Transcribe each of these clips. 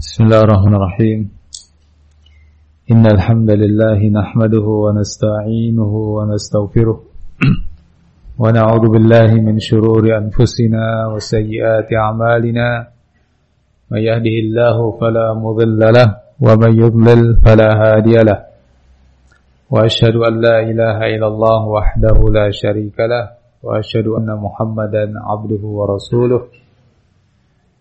بسم الله الرحمن الرحيم إن الحمد لله نحمده ونستعينه ونستغفره ونعوذ بالله من شرور أنفسنا وسيئات أعمالنا من يهده الله فلا مضل له ومن يضلل فلا هادي له وأشهد أن لا إله إلا الله وحده لا شريك له وأشهد أن محمدا عبده ورسوله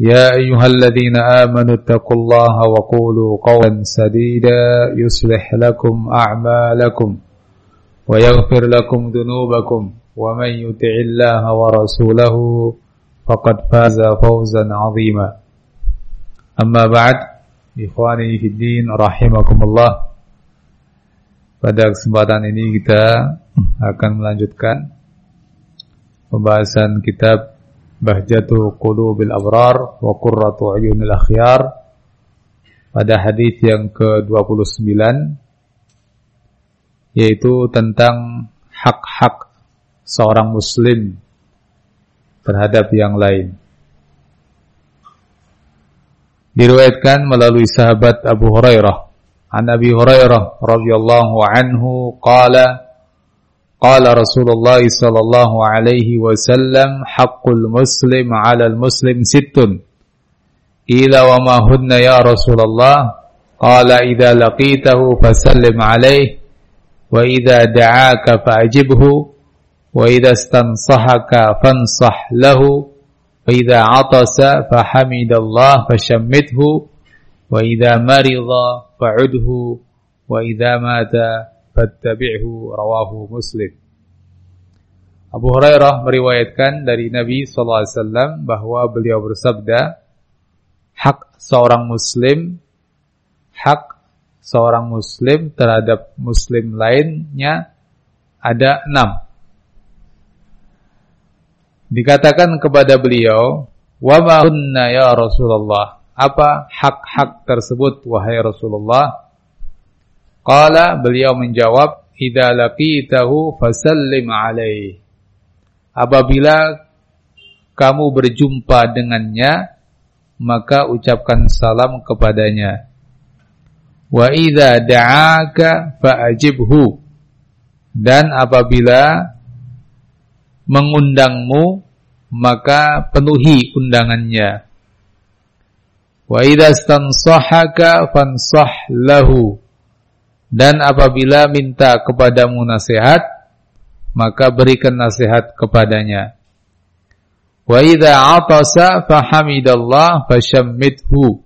يا أيها الذين آمنوا اتقوا الله وقولوا قولا سديدا يصلح لكم أعمالكم ويغفر لكم ذنوبكم ومن يطع الله ورسوله فقد فاز فوزا عظيما أما بعد إخواني في الدين رحمكم الله Pada kesempatan ini kita akan melanjutkan pembahasan kitab Bahjatu Qulubil Abrar wa Qurratu Uyunil Akhyar pada hadis yang ke-29 yaitu tentang hak-hak seorang muslim terhadap yang lain. Diriwayatkan melalui sahabat Abu Hurairah. An Abi Hurairah radhiyallahu anhu qala قال رسول الله صلى الله عليه وسلم حق المسلم على المسلم ست. قيل وما هن يا رسول الله؟ قال إذا لقيته فسلم عليه وإذا دعاك فأجبه وإذا استنصحك فانصح له وإذا عطس فحمد الله فشمته وإذا مرض فعده وإذا مات fattabi'hu rawahu Muslim. Abu Hurairah meriwayatkan dari Nabi SAW bahwa beliau bersabda, hak seorang muslim, hak seorang muslim terhadap muslim lainnya ada enam. Dikatakan kepada beliau, wa ya Rasulullah? Apa hak-hak tersebut wahai Rasulullah? Qala beliau menjawab, "Idza laqitahu fasallim alaih." Apabila kamu berjumpa dengannya, maka ucapkan salam kepadanya. Wa idza da'aka fa'ajibhu. Dan apabila mengundangmu, maka penuhi undangannya. Wa idza stansahaka fansah lahu dan apabila minta kepadamu nasihat, maka berikan nasihat kepadanya. Wa idza atasa fahamidallah fashammithu.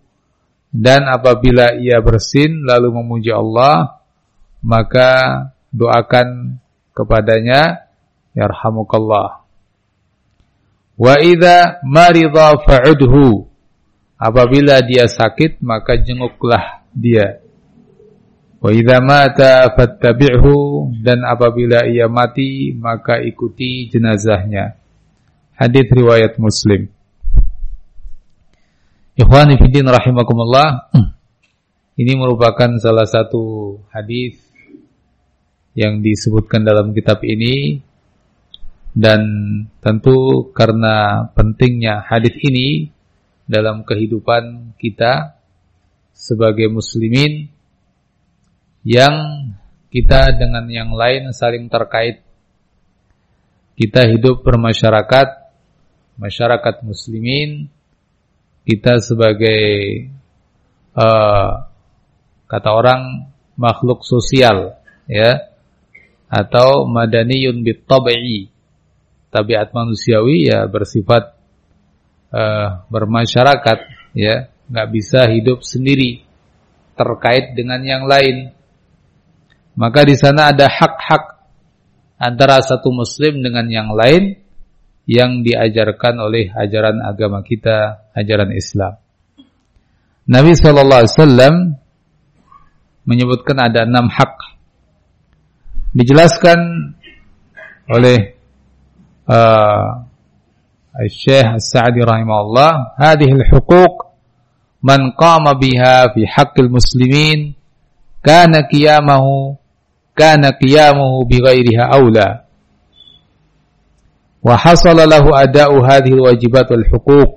Dan apabila ia bersin lalu memuji Allah, maka doakan kepadanya yarhamukallah. Wa idza marida fa'udhu. Apabila dia sakit, maka jenguklah dia. Wa idza mata fattabi'hu dan apabila ia mati maka ikuti jenazahnya. Hadis riwayat Muslim. Ikhwani fiddin rahimakumullah. Ini merupakan salah satu hadis yang disebutkan dalam kitab ini dan tentu karena pentingnya hadis ini dalam kehidupan kita sebagai muslimin yang kita dengan yang lain saling terkait. Kita hidup bermasyarakat, masyarakat muslimin, kita sebagai uh, kata orang makhluk sosial, ya, atau madaniyun bit tabi'i, tabiat manusiawi ya bersifat uh, bermasyarakat, ya, nggak bisa hidup sendiri terkait dengan yang lain maka di sana ada hak-hak antara satu muslim dengan yang lain yang diajarkan oleh ajaran agama kita, ajaran Islam. Nabi Wasallam menyebutkan ada enam hak. Dijelaskan oleh uh, Syekh As-Sa'di rahimahullah, hadhihi al-huquq man qama biha fi haqqil muslimin kana qiyamahu kana qiyamuhu bighairiha aula. Wa hasala lahu ada'u hadhihi al-wajibat wal huquq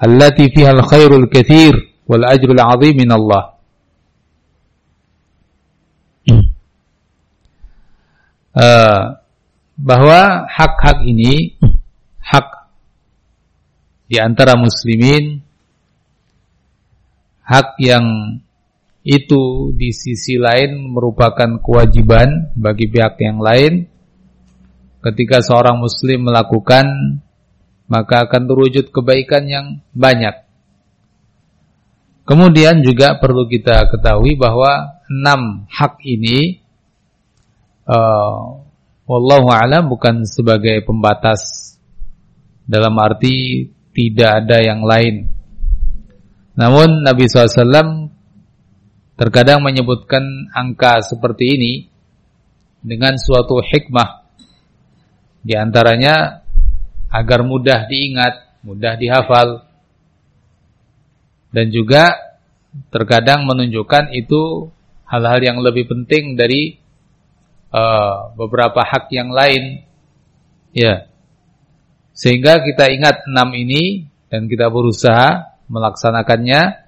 allati fiha al-khairul katsir wal ajrul min Allah. uh, bahwa hak-hak ini hak di antara muslimin hak yang itu di sisi lain merupakan kewajiban bagi pihak yang lain ketika seorang muslim melakukan maka akan terwujud kebaikan yang banyak kemudian juga perlu kita ketahui bahwa enam hak ini uh, wallahu alam bukan sebagai pembatas dalam arti tidak ada yang lain. Namun Nabi SAW terkadang menyebutkan angka seperti ini dengan suatu hikmah. Di antaranya agar mudah diingat, mudah dihafal. Dan juga terkadang menunjukkan itu hal-hal yang lebih penting dari uh, beberapa hak yang lain. Ya. Sehingga kita ingat enam ini dan kita berusaha melaksanakannya.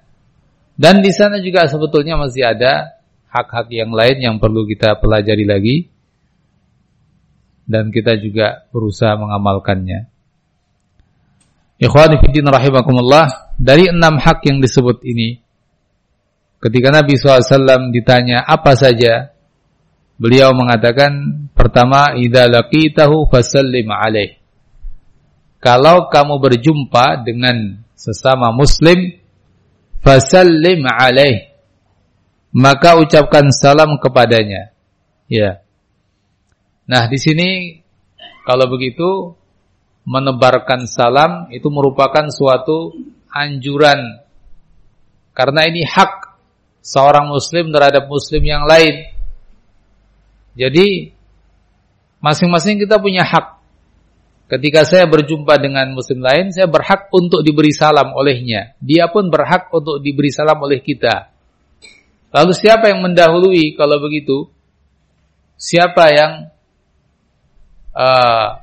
Dan di sana juga sebetulnya masih ada hak-hak yang lain yang perlu kita pelajari lagi. Dan kita juga berusaha mengamalkannya. Ikhwani fiddin rahimakumullah. Dari enam hak yang disebut ini. Ketika Nabi SAW ditanya apa saja Beliau mengatakan pertama idza laqitahu fasallim alaih. Kalau kamu berjumpa dengan sesama muslim fasallim alaih maka ucapkan salam kepadanya. Ya. Nah, di sini kalau begitu menebarkan salam itu merupakan suatu anjuran karena ini hak seorang muslim terhadap muslim yang lain jadi masing-masing kita punya hak. Ketika saya berjumpa dengan muslim lain, saya berhak untuk diberi salam olehnya. Dia pun berhak untuk diberi salam oleh kita. Lalu siapa yang mendahului kalau begitu? Siapa yang uh,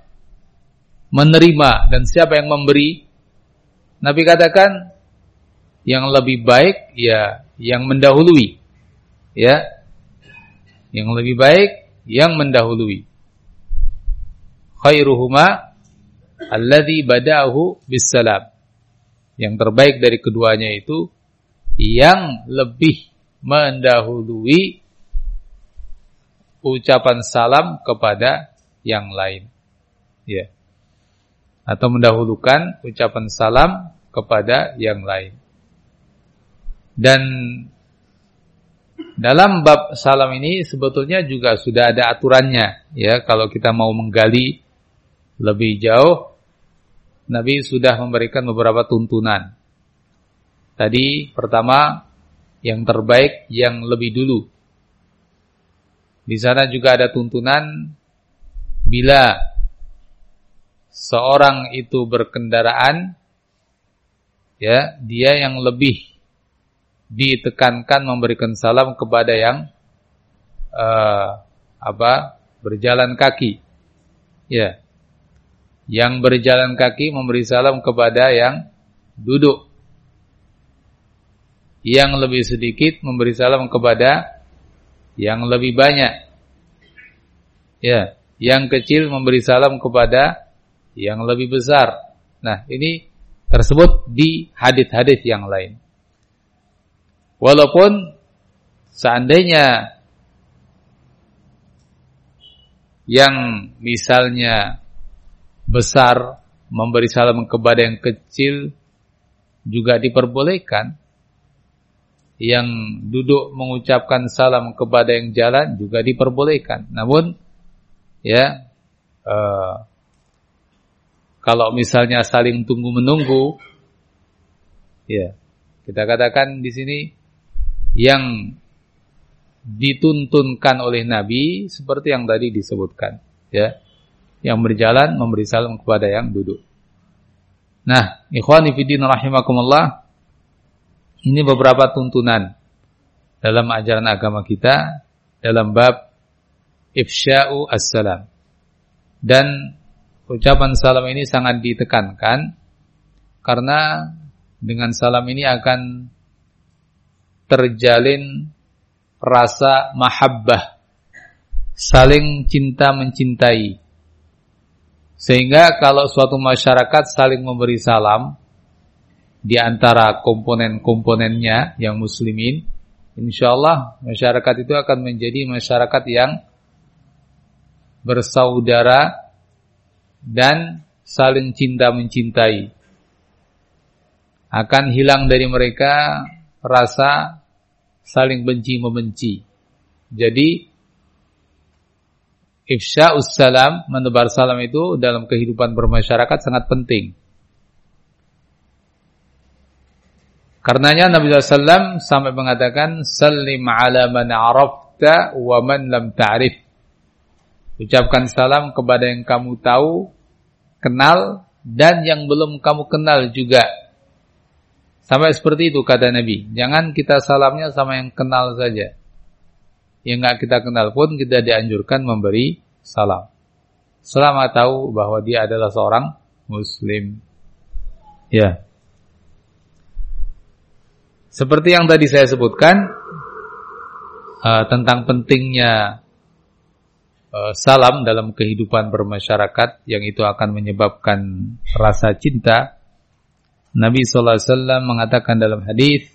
menerima dan siapa yang memberi? Nabi katakan yang lebih baik ya yang mendahului. Ya, yang lebih baik yang mendahului. Khairuhuma alladhi bada'ahu bisalam. Yang terbaik dari keduanya itu yang lebih mendahului ucapan salam kepada yang lain. Ya. Atau mendahulukan ucapan salam kepada yang lain. Dan dalam bab salam ini sebetulnya juga sudah ada aturannya ya kalau kita mau menggali lebih jauh Nabi sudah memberikan beberapa tuntunan. Tadi pertama yang terbaik yang lebih dulu. Di sana juga ada tuntunan bila seorang itu berkendaraan ya dia yang lebih ditekankan memberikan salam kepada yang uh, apa berjalan kaki ya yang berjalan kaki memberi salam kepada yang duduk. Yang lebih sedikit memberi salam kepada yang lebih banyak. Ya yang kecil memberi salam kepada yang lebih besar. Nah ini tersebut di hadis-hadis yang lain. Walaupun seandainya yang misalnya besar memberi salam kepada yang kecil juga diperbolehkan. Yang duduk mengucapkan salam kepada yang jalan juga diperbolehkan. Namun ya uh, kalau misalnya saling tunggu menunggu ya Kita katakan di sini yang dituntunkan oleh Nabi seperti yang tadi disebutkan, ya. Yang berjalan memberi salam kepada yang duduk. Nah, ikhwani fillah rahimakumullah, ini beberapa tuntunan dalam ajaran agama kita dalam bab ifsya'u as-salam. Dan ucapan salam ini sangat ditekankan karena dengan salam ini akan terjalin rasa mahabbah, saling cinta mencintai. Sehingga kalau suatu masyarakat saling memberi salam di antara komponen-komponennya yang muslimin, insya Allah masyarakat itu akan menjadi masyarakat yang bersaudara dan saling cinta mencintai. Akan hilang dari mereka rasa saling benci membenci. Jadi ifsya'us salam, menebar salam itu dalam kehidupan bermasyarakat sangat penting. Karenanya Nabi SAW sampai mengatakan Salim ala man arafta wa man lam ta'rif Ucapkan salam kepada yang kamu tahu, kenal, dan yang belum kamu kenal juga. Sampai seperti itu kata Nabi. Jangan kita salamnya sama yang kenal saja. Yang nggak kita kenal pun kita dianjurkan memberi salam. Selama tahu bahwa dia adalah seorang muslim. Ya. Seperti yang tadi saya sebutkan uh, tentang pentingnya uh, salam dalam kehidupan bermasyarakat yang itu akan menyebabkan rasa cinta Nabi SAW mengatakan dalam hadis,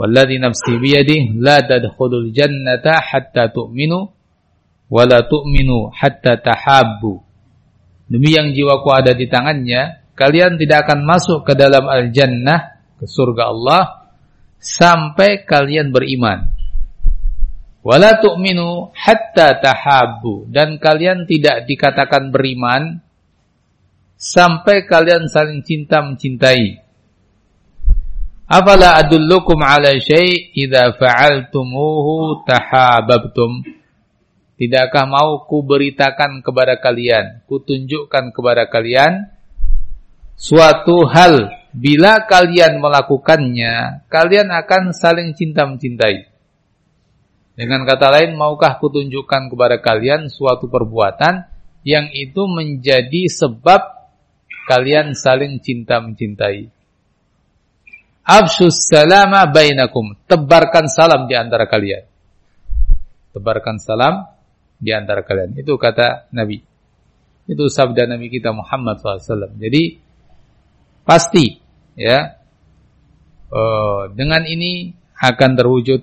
"Walladhi nafsi biyadi la tadkhulul jannata hatta tu'minu wa la tu'minu hatta tahabbu." Demi yang jiwaku ada di tangannya, kalian tidak akan masuk ke dalam al-jannah, ke surga Allah, sampai kalian beriman. Wala tu'minu hatta tahabbu dan kalian tidak dikatakan beriman sampai kalian saling cinta mencintai. Afala adullukum ala syai' idza fa'altumuhu tahabbtum. Tidakkah mau ku beritakan kepada kalian, ku tunjukkan kepada kalian suatu hal bila kalian melakukannya, kalian akan saling cinta mencintai. Dengan kata lain, maukah kutunjukkan kepada kalian suatu perbuatan yang itu menjadi sebab kalian saling cinta mencintai. Afsus salama bainakum. Tebarkan salam di antara kalian. Tebarkan salam di antara kalian. Itu kata Nabi. Itu sabda Nabi kita Muhammad SAW. Jadi pasti ya uh, dengan ini akan terwujud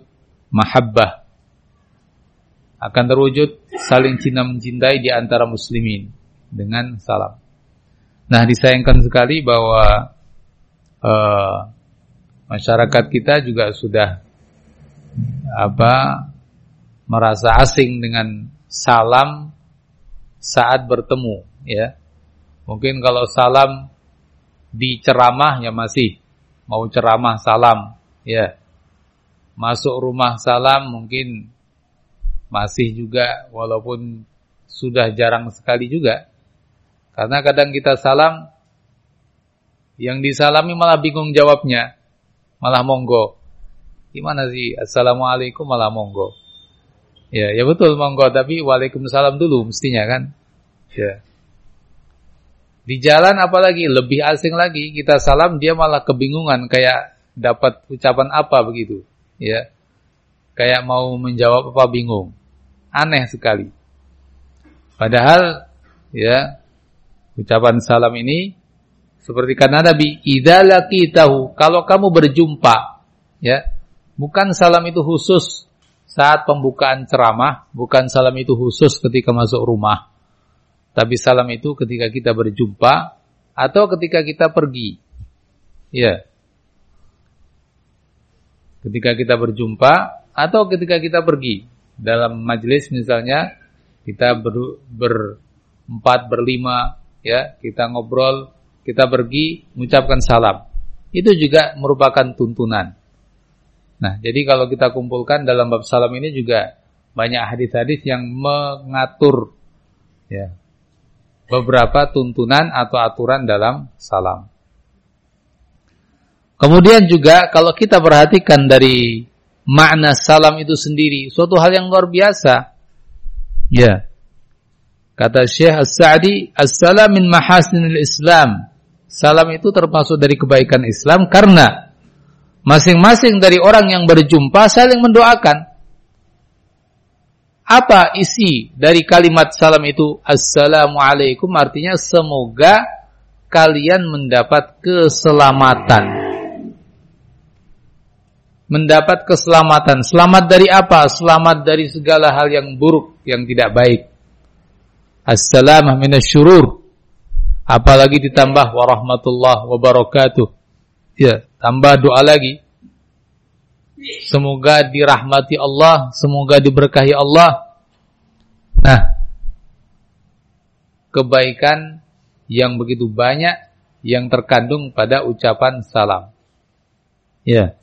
mahabbah akan terwujud saling cinta mencintai di antara muslimin dengan salam. Nah, disayangkan sekali bahwa uh, masyarakat kita juga sudah apa merasa asing dengan salam saat bertemu, ya. Mungkin kalau salam di ceramah ya masih mau ceramah salam, ya. Masuk rumah salam mungkin masih juga walaupun sudah jarang sekali juga karena kadang kita salam, yang disalami malah bingung jawabnya. Malah monggo. Gimana sih? Assalamualaikum malah monggo. Ya, ya betul monggo. Tapi waalaikumsalam dulu mestinya kan. Ya. Di jalan apalagi lebih asing lagi kita salam dia malah kebingungan kayak dapat ucapan apa begitu, ya. Kayak mau menjawab apa bingung. Aneh sekali. Padahal ya Ucapan salam ini seperti kata Nabi, "Idza laqitahu," kalau kamu berjumpa, ya. Bukan salam itu khusus saat pembukaan ceramah, bukan salam itu khusus ketika masuk rumah. Tapi salam itu ketika kita berjumpa atau ketika kita pergi. Ya. Ketika kita berjumpa atau ketika kita pergi. Dalam majelis misalnya kita ber, berempat, berlima, ya kita ngobrol, kita pergi mengucapkan salam. itu juga merupakan tuntunan. Nah, jadi kalau kita kumpulkan dalam bab salam ini juga banyak hadis-hadis yang mengatur ya beberapa tuntunan atau aturan dalam salam. Kemudian juga kalau kita perhatikan dari makna salam itu sendiri, suatu hal yang luar biasa. Ya. Kata Syekh As-Sa'di, "As-salam min mahasinil Islam." Salam itu termasuk dari kebaikan Islam karena masing-masing dari orang yang berjumpa saling mendoakan. Apa isi dari kalimat salam itu? Assalamualaikum artinya semoga kalian mendapat keselamatan. Mendapat keselamatan. Selamat dari apa? Selamat dari segala hal yang buruk, yang tidak baik. Assalamu minasyurur. Apalagi ditambah warahmatullah wabarakatuh. Ya, tambah doa lagi. Semoga dirahmati Allah, semoga diberkahi Allah. Nah, kebaikan yang begitu banyak yang terkandung pada ucapan salam. Ya.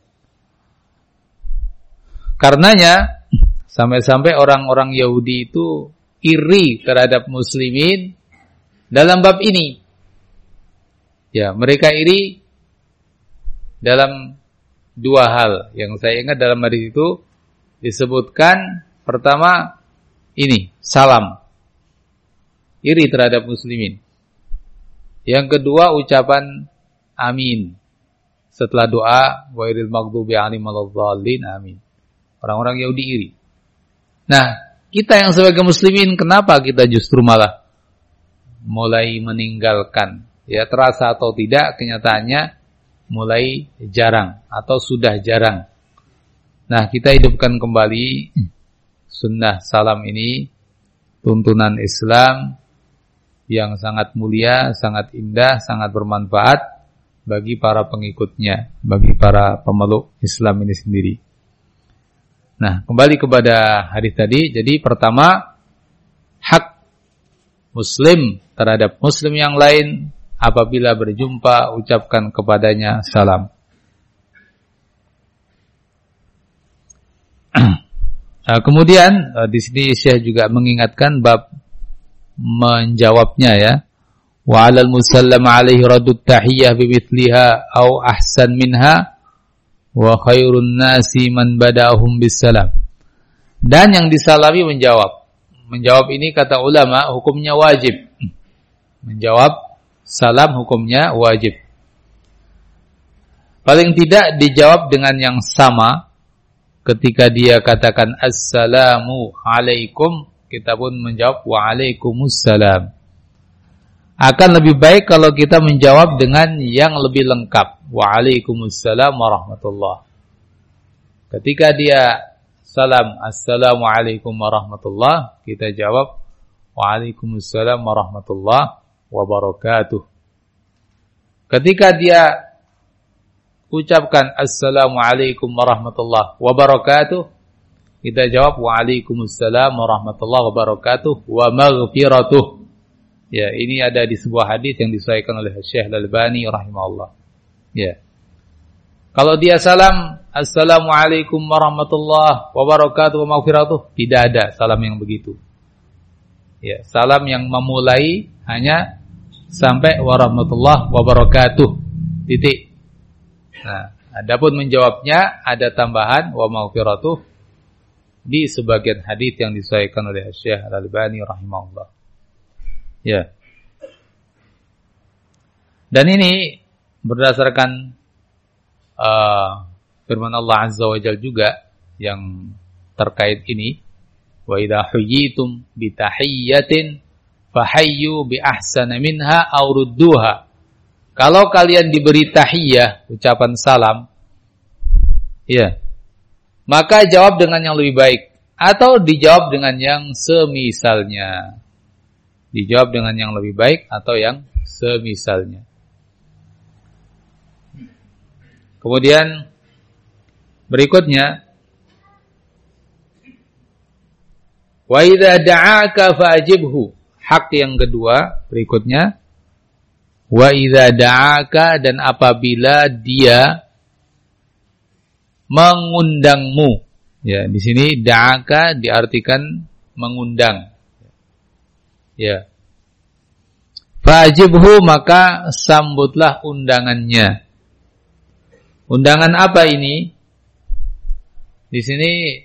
Karenanya sampai-sampai orang-orang Yahudi itu iri terhadap muslimin dalam bab ini. Ya, mereka iri dalam dua hal yang saya ingat dalam hadis itu disebutkan pertama ini salam iri terhadap muslimin. Yang kedua ucapan amin setelah doa wairil maghdubi alaihim waladdallin amin. Orang-orang Yahudi iri. Nah, kita yang sebagai muslimin kenapa kita justru malah mulai meninggalkan? Ya terasa atau tidak kenyataannya mulai jarang atau sudah jarang. Nah, kita hidupkan kembali sunnah salam ini, tuntunan Islam yang sangat mulia, sangat indah, sangat bermanfaat bagi para pengikutnya, bagi para pemeluk Islam ini sendiri. Nah, kembali kepada hadis tadi. Jadi pertama, hak muslim terhadap muslim yang lain apabila berjumpa ucapkan kepadanya salam. Nah, kemudian uh, di sini Syekh juga mengingatkan bab menjawabnya ya. Wa 'alal musallam 'alaihi raddut tahiyyah bimithliha au ahsan minha wa khairun nasi man bada'ahum bisalam. Dan yang disalami menjawab. Menjawab ini kata ulama hukumnya wajib. Menjawab salam hukumnya wajib. Paling tidak dijawab dengan yang sama ketika dia katakan assalamu alaikum kita pun menjawab waalaikumsalam. Akan lebih baik kalau kita menjawab dengan yang lebih lengkap. Waalaikumsalam warahmatullah. Ketika dia salam assalamualaikum warahmatullah, kita jawab waalaikumsalam warahmatullah wabarakatuh. Ketika dia ucapkan Assalamualaikum warahmatullahi wabarakatuh, kita jawab Waalaikumsalam warahmatullahi wabarakatuh wa maghfiratuh. Ya, ini ada di sebuah hadis yang disesuaikan oleh Syekh Al-Albani rahimahullah. Ya. Kalau dia salam Assalamualaikum warahmatullahi wabarakatuh wa maghfiratuh, tidak ada salam yang begitu. Ya, salam yang memulai hanya sampai warahmatullah wabarakatuh. Titik. Nah, adapun menjawabnya ada tambahan wa maghfiratuh di sebagian hadis yang disesuaikan oleh Syekh Al-Albani rahimahullah. Ya. Dan ini berdasarkan uh, firman Allah Azza wa Jalla juga yang terkait ini wa idza huyitum bi tahiyyatin fahayyu bi ahsana minha aw rudduha. Kalau kalian diberi tahiyah, ucapan salam, ya, maka jawab dengan yang lebih baik atau dijawab dengan yang semisalnya. Dijawab dengan yang lebih baik atau yang semisalnya. Kemudian berikutnya Wa idza da'aka fa'ajibhu hak yang kedua berikutnya Wa idza da'aka dan apabila dia mengundangmu. Ya, di sini da'aka diartikan mengundang. Ya. Fajibhu maka sambutlah undangannya. Undangan apa ini? Di sini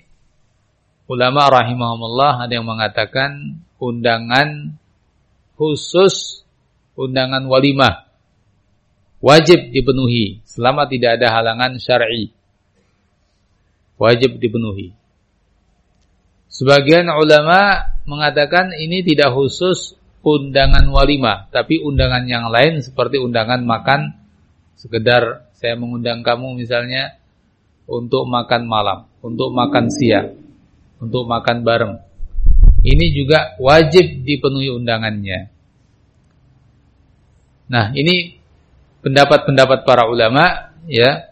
ulama rahimahumullah ada yang mengatakan undangan khusus undangan walimah wajib dipenuhi selama tidak ada halangan syar'i. Wajib dipenuhi. Sebagian ulama mengatakan ini tidak khusus undangan walimah, tapi undangan yang lain seperti undangan makan sekedar saya mengundang kamu misalnya untuk makan malam, untuk makan siang, untuk makan bareng. Ini juga wajib dipenuhi undangannya. Nah, ini pendapat-pendapat para ulama ya.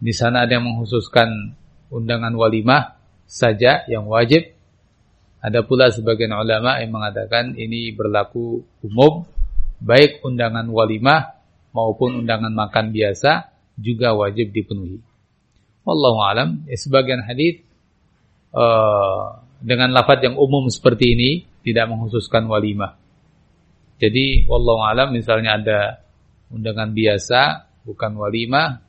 Di sana ada yang menghususkan undangan walimah saja yang wajib. Ada pula sebagian ulama yang mengatakan ini berlaku umum baik undangan walimah maupun undangan makan biasa juga wajib dipenuhi. Wallahu alam, ya, sebagian hadis uh, dengan lafaz yang umum seperti ini tidak menghususkan walimah. Jadi wallahu alam misalnya ada undangan biasa bukan walimah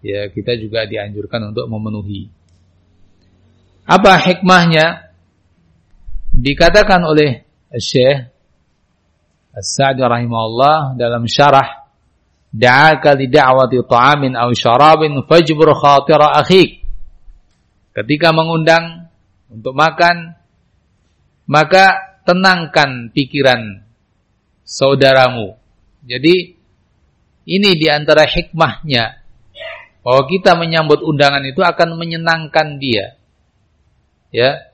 ya kita juga dianjurkan untuk memenuhi. Apa hikmahnya? Dikatakan oleh Syekh As-Sa'di rahimahullah dalam syarah da'aka li da'wati ta'amin aw syarabin fajbur khatira akhik. Ketika mengundang untuk makan maka tenangkan pikiran saudaramu. Jadi ini di antara hikmahnya bahwa kita menyambut undangan itu akan menyenangkan dia. Ya.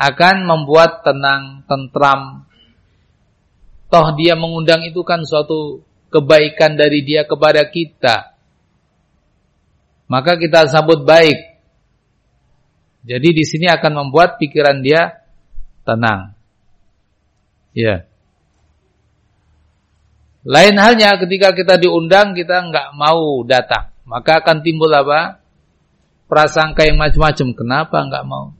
Akan membuat tenang, tentram. Toh dia mengundang itu kan suatu kebaikan dari dia kepada kita. Maka kita sambut baik. Jadi di sini akan membuat pikiran dia tenang. Ya. Lain halnya ketika kita diundang kita nggak mau datang, maka akan timbul apa? Prasangka yang macam-macam. Kenapa nggak mau?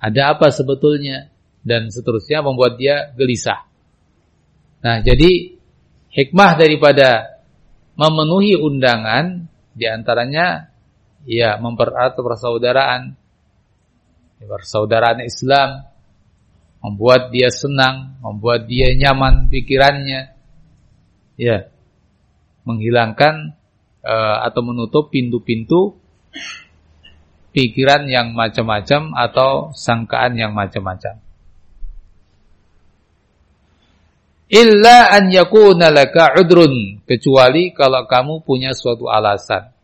Ada apa sebetulnya? Dan seterusnya membuat dia gelisah. Nah, jadi hikmah daripada memenuhi undangan di antaranya ya mempererat persaudaraan, persaudaraan Islam, membuat dia senang, membuat dia nyaman pikirannya, ya, menghilangkan uh, atau menutup pintu-pintu pikiran yang macam-macam atau sangkaan yang macam-macam. Illa an yakuna laka udrun kecuali kalau kamu punya suatu alasan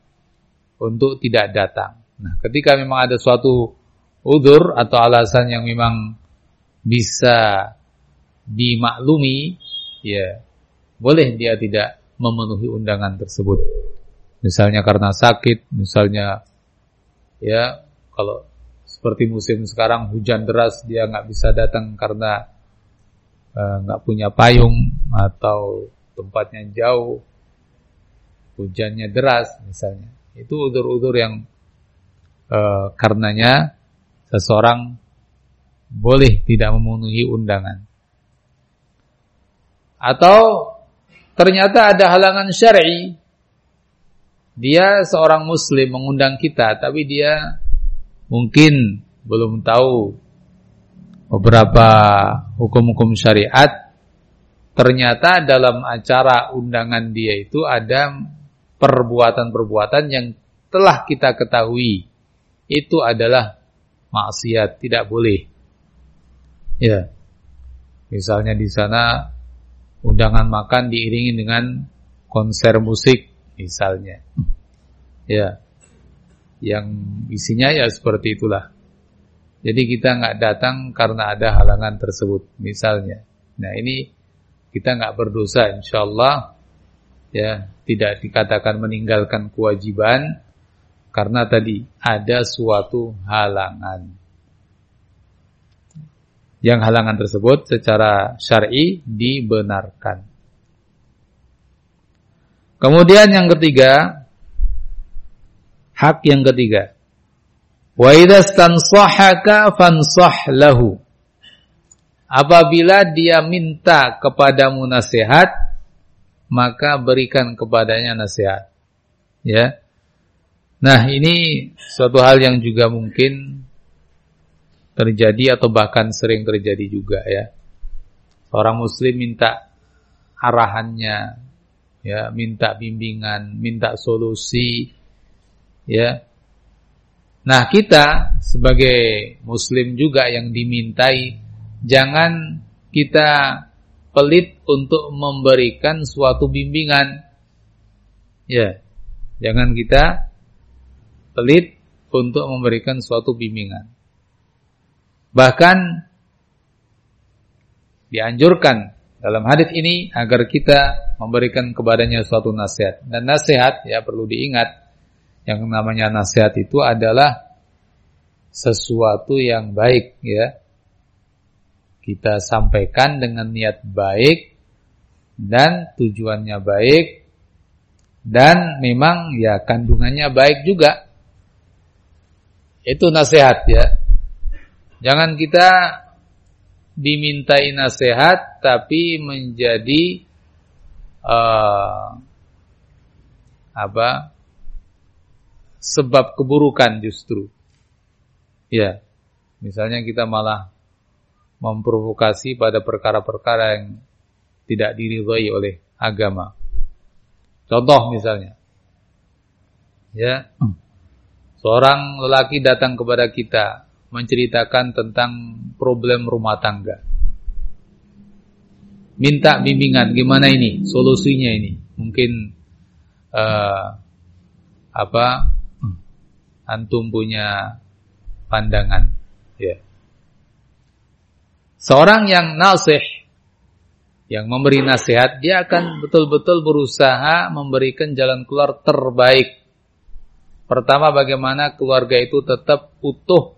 untuk tidak datang. Nah, ketika memang ada suatu udur atau alasan yang memang bisa dimaklumi, ya boleh dia tidak memenuhi undangan tersebut. Misalnya karena sakit, misalnya ya kalau seperti musim sekarang hujan deras dia nggak bisa datang karena nggak uh, punya payung atau tempatnya jauh, hujannya deras misalnya. Itu udur-udur yang uh, karenanya seseorang boleh tidak memenuhi undangan. Atau ternyata ada halangan syar'i. Dia seorang muslim mengundang kita tapi dia mungkin belum tahu beberapa hukum-hukum syariat. Ternyata dalam acara undangan dia itu ada perbuatan-perbuatan yang telah kita ketahui itu adalah maksiat, tidak boleh. Ya. Misalnya di sana undangan makan diiringi dengan konser musik misalnya. Ya. Yang isinya ya seperti itulah. Jadi kita nggak datang karena ada halangan tersebut misalnya. Nah ini kita nggak berdosa insya Allah ya tidak dikatakan meninggalkan kewajiban karena tadi ada suatu halangan. yang halangan tersebut secara syar'i dibenarkan. Kemudian yang ketiga, hak yang ketiga. Wa idastansahaka fansah lahu. Apabila dia minta kepadamu nasihat, maka berikan kepadanya nasihat. Ya. Nah, ini suatu hal yang juga mungkin terjadi atau bahkan sering terjadi juga ya. Seorang muslim minta arahannya, ya, minta bimbingan, minta solusi, ya. Nah, kita sebagai muslim juga yang dimintai jangan kita pelit untuk memberikan suatu bimbingan. Ya. Jangan kita pelit untuk memberikan suatu bimbingan. Bahkan dianjurkan dalam hadis ini agar kita memberikan kepadanya suatu nasihat. Dan nasihat ya perlu diingat yang namanya nasihat itu adalah sesuatu yang baik ya. Kita sampaikan dengan niat baik dan tujuannya baik dan memang ya kandungannya baik juga. Itu nasihat ya. Jangan kita dimintai nasihat tapi menjadi uh, apa? Sebab keburukan justru. Ya. Misalnya kita malah memprovokasi pada perkara-perkara yang tidak diridhai oleh agama. Contoh misalnya. Ya. Hmm. Seorang lelaki datang kepada kita menceritakan tentang problem rumah tangga. Minta bimbingan gimana ini solusinya ini. Mungkin uh, apa antum punya pandangan ya. Seorang yang nasih yang memberi nasihat dia akan betul-betul berusaha memberikan jalan keluar terbaik. Pertama bagaimana keluarga itu tetap utuh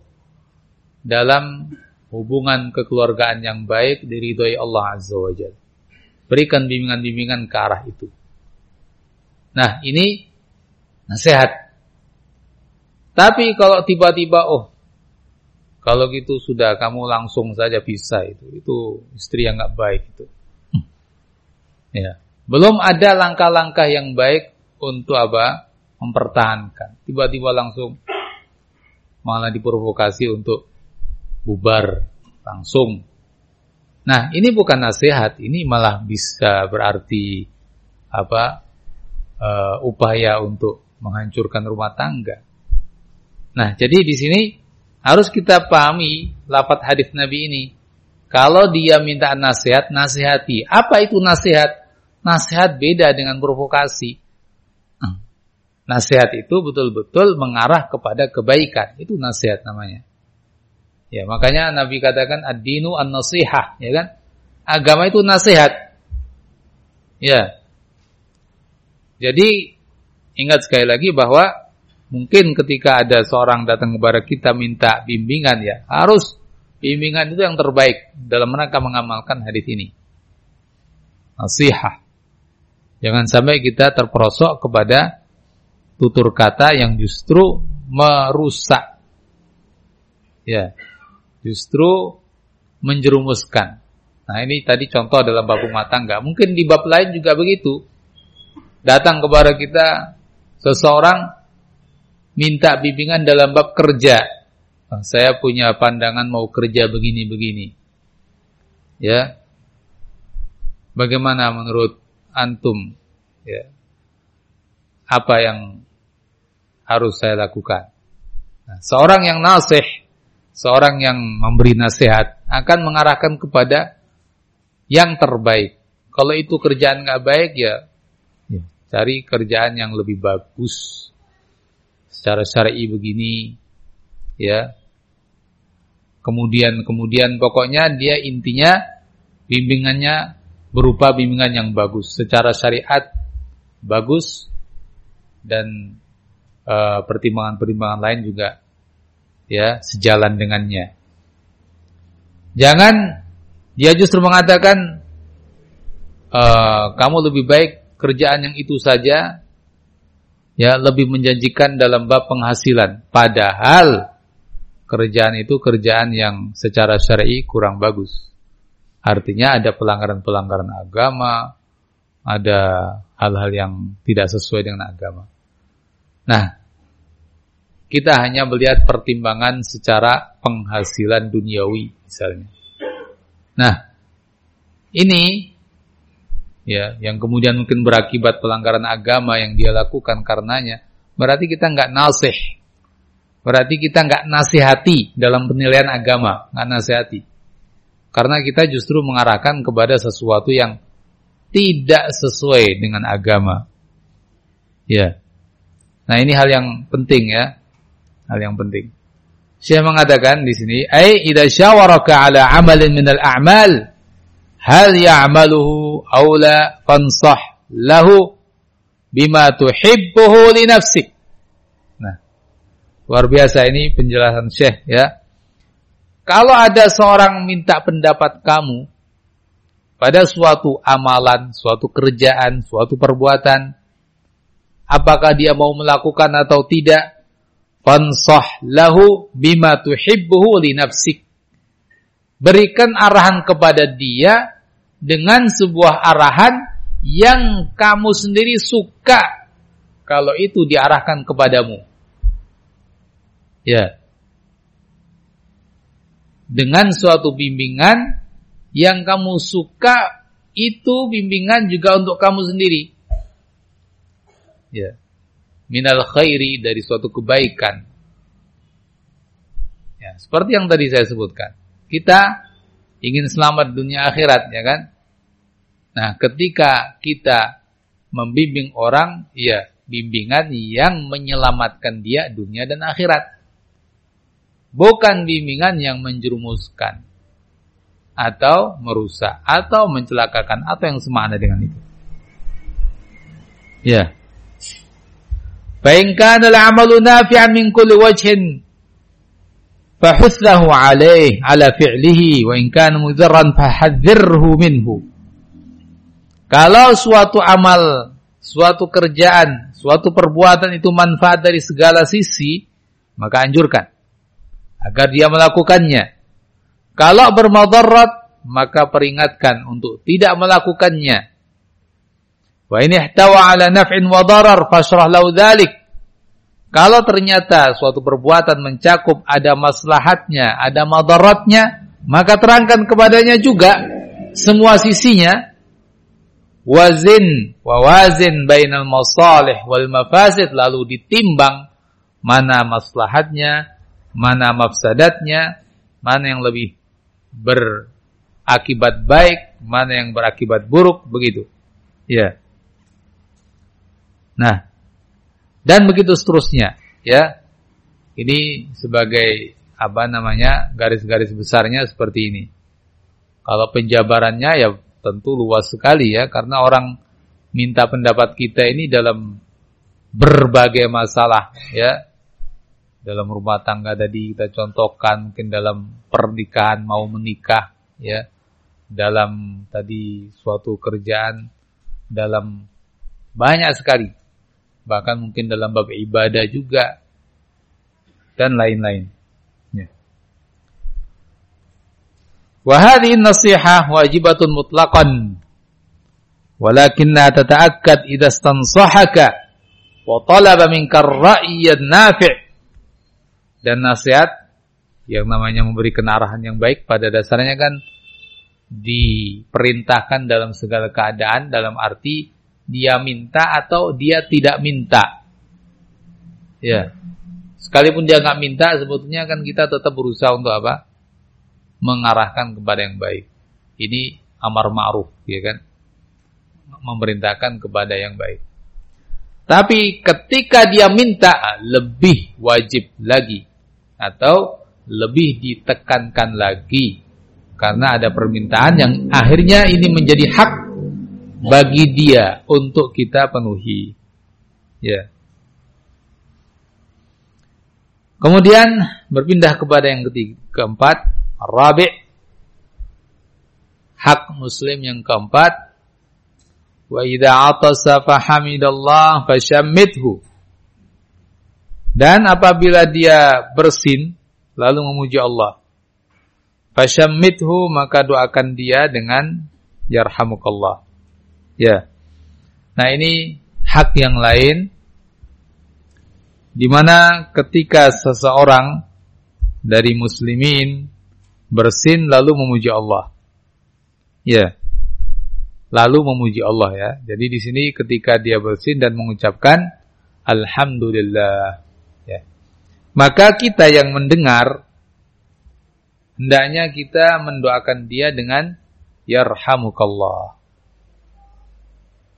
dalam hubungan kekeluargaan yang baik diridhoi Allah Azza wa Jalla. Berikan bimbingan-bimbingan ke arah itu. Nah, ini nasihat. Tapi kalau tiba-tiba oh kalau gitu sudah kamu langsung saja bisa itu. Itu istri yang nggak baik itu. Ya. Belum ada langkah-langkah yang baik untuk apa? Mempertahankan. Tiba-tiba langsung malah diprovokasi untuk bubar langsung. Nah, ini bukan nasihat, ini malah bisa berarti apa? Uh, upaya untuk menghancurkan rumah tangga. Nah, jadi di sini harus kita pahami lapat hadis Nabi ini. Kalau dia minta nasihat, nasihati. Apa itu nasihat? Nasihat beda dengan provokasi. Hmm. Nasihat itu betul-betul mengarah kepada kebaikan. Itu nasihat namanya. Ya, makanya Nabi katakan ad-dinu an-nasihah, ya kan? Agama itu nasihat. Ya. Jadi ingat sekali lagi bahwa mungkin ketika ada seorang datang kepada kita minta bimbingan ya, harus bimbingan itu yang terbaik dalam rangka mengamalkan hadis ini. Nasihat. Jangan sampai kita terperosok kepada tutur kata yang justru merusak. Ya justru menjerumuskan. Nah ini tadi contoh dalam bab rumah tangga. Mungkin di bab lain juga begitu. Datang kepada kita seseorang minta bimbingan dalam bab kerja. Nah, saya punya pandangan mau kerja begini-begini. Ya. Bagaimana menurut antum? Ya. Apa yang harus saya lakukan? Nah, seorang yang nasih seorang yang memberi nasihat akan mengarahkan kepada yang terbaik. Kalau itu kerjaan nggak baik ya, ya cari kerjaan yang lebih bagus secara syar'i begini, ya. Kemudian kemudian pokoknya dia intinya bimbingannya berupa bimbingan yang bagus secara syariat bagus dan eh, pertimbangan-pertimbangan uh, pertimbangan -pertimbangan lain juga ya sejalan dengannya. Jangan dia justru mengatakan e, kamu lebih baik kerjaan yang itu saja ya lebih menjanjikan dalam bab penghasilan. Padahal kerjaan itu kerjaan yang secara syar'i kurang bagus. Artinya ada pelanggaran-pelanggaran agama, ada hal-hal yang tidak sesuai dengan agama. Nah, kita hanya melihat pertimbangan secara penghasilan duniawi misalnya. Nah, ini ya yang kemudian mungkin berakibat pelanggaran agama yang dia lakukan karenanya, berarti kita nggak nasih. Berarti kita nggak nasihati dalam penilaian agama, nggak nasihati. Karena kita justru mengarahkan kepada sesuatu yang tidak sesuai dengan agama. Ya. Nah, ini hal yang penting ya. Hal yang penting. Syekh mengatakan di sini, "Ai idza syawaraka ala amalin min al-a'mal, hal ya'maluhu aw la fansah lahu bima tuhibbuhu li nafsik." Nah, luar biasa ini penjelasan Syekh ya. Kalau ada seorang minta pendapat kamu pada suatu amalan, suatu kerjaan, suatu perbuatan, apakah dia mau melakukan atau tidak, fansah lahu bima tuhibbuhu li nafsik. Berikan arahan kepada dia dengan sebuah arahan yang kamu sendiri suka kalau itu diarahkan kepadamu. Ya. Dengan suatu bimbingan yang kamu suka itu bimbingan juga untuk kamu sendiri. Ya minal khairi dari suatu kebaikan. Ya, seperti yang tadi saya sebutkan. Kita ingin selamat dunia akhirat, ya kan? Nah, ketika kita membimbing orang, ya bimbingan yang menyelamatkan dia dunia dan akhirat. Bukan bimbingan yang menjerumuskan atau merusak atau mencelakakan atau yang semena dengan itu. Ya. Baikkan al-amalu nafi'an min kulli wajhin fahuslahu alaih ala fi'lihi wa in kana mudarran fahadzirhu minhu kalau suatu amal suatu kerjaan suatu perbuatan itu manfaat dari segala sisi maka anjurkan agar dia melakukannya kalau bermadarat maka peringatkan untuk tidak melakukannya Wa ini ihtawa ala naf'in wa darar fashrah lahu dhalik. Kalau ternyata suatu perbuatan mencakup ada maslahatnya, ada madaratnya, maka terangkan kepadanya juga semua sisinya. Wazin wa wazin bainal masalih wal mafasid lalu ditimbang mana maslahatnya, mana mafsadatnya, mana yang lebih berakibat baik, mana yang berakibat buruk, begitu. Ya. Nah, dan begitu seterusnya, ya. Ini sebagai apa namanya garis-garis besarnya seperti ini. Kalau penjabarannya ya tentu luas sekali ya, karena orang minta pendapat kita ini dalam berbagai masalah ya. Dalam rumah tangga tadi kita contohkan, mungkin dalam pernikahan mau menikah ya. Dalam tadi suatu kerjaan, dalam banyak sekali bahkan mungkin dalam bab ibadah juga dan lain-lain. Ya. Wa hadhihi nasihah wajibatun mutlaqan walakinna tata'akkad idza stansahaka wa talaba minka ar-ra'y dan nasihat yang namanya memberikan arahan yang baik pada dasarnya kan diperintahkan dalam segala keadaan dalam arti dia minta atau dia tidak minta. Ya. Sekalipun dia nggak minta, sebetulnya kan kita tetap berusaha untuk apa? Mengarahkan kepada yang baik. Ini amar ma'ruf, ya kan? Memerintahkan kepada yang baik. Tapi ketika dia minta, lebih wajib lagi. Atau lebih ditekankan lagi. Karena ada permintaan yang akhirnya ini menjadi hak bagi dia untuk kita penuhi. Ya. Kemudian berpindah kepada yang ketiga, keempat, rabi' hak muslim yang keempat. Wa idza atasa fahamidallah fashammithu dan apabila dia bersin lalu memuji Allah. Fashammithu maka doakan dia dengan yarhamukallah. Ya. Nah ini hak yang lain. Di mana ketika seseorang dari muslimin bersin lalu memuji Allah. Ya. Lalu memuji Allah ya. Jadi di sini ketika dia bersin dan mengucapkan alhamdulillah ya. Maka kita yang mendengar hendaknya kita mendoakan dia dengan yarhamukallah.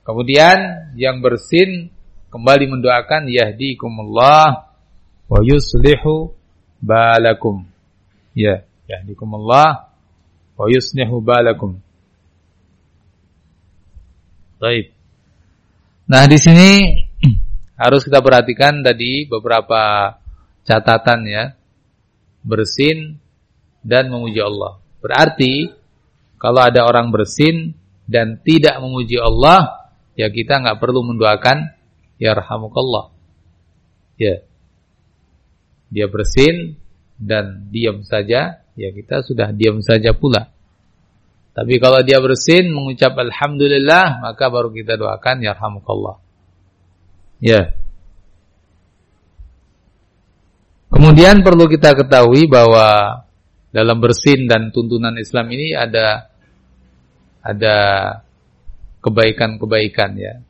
Kemudian yang bersin kembali mendoakan yahdikumullah wa yuslihu balakum. Ya, yahdikumullah wa yuslihu balakum. Baik. Nah, di sini harus kita perhatikan tadi beberapa catatan ya. Bersin dan memuji Allah. Berarti kalau ada orang bersin dan tidak memuji Allah, ya kita nggak perlu mendoakan yarhamukallah. Ya. Dia bersin dan diam saja, ya kita sudah diam saja pula. Tapi kalau dia bersin mengucap alhamdulillah, maka baru kita doakan yarhamukallah. Ya. Kemudian perlu kita ketahui bahwa dalam bersin dan tuntunan Islam ini ada ada kebaikan-kebaikan ya.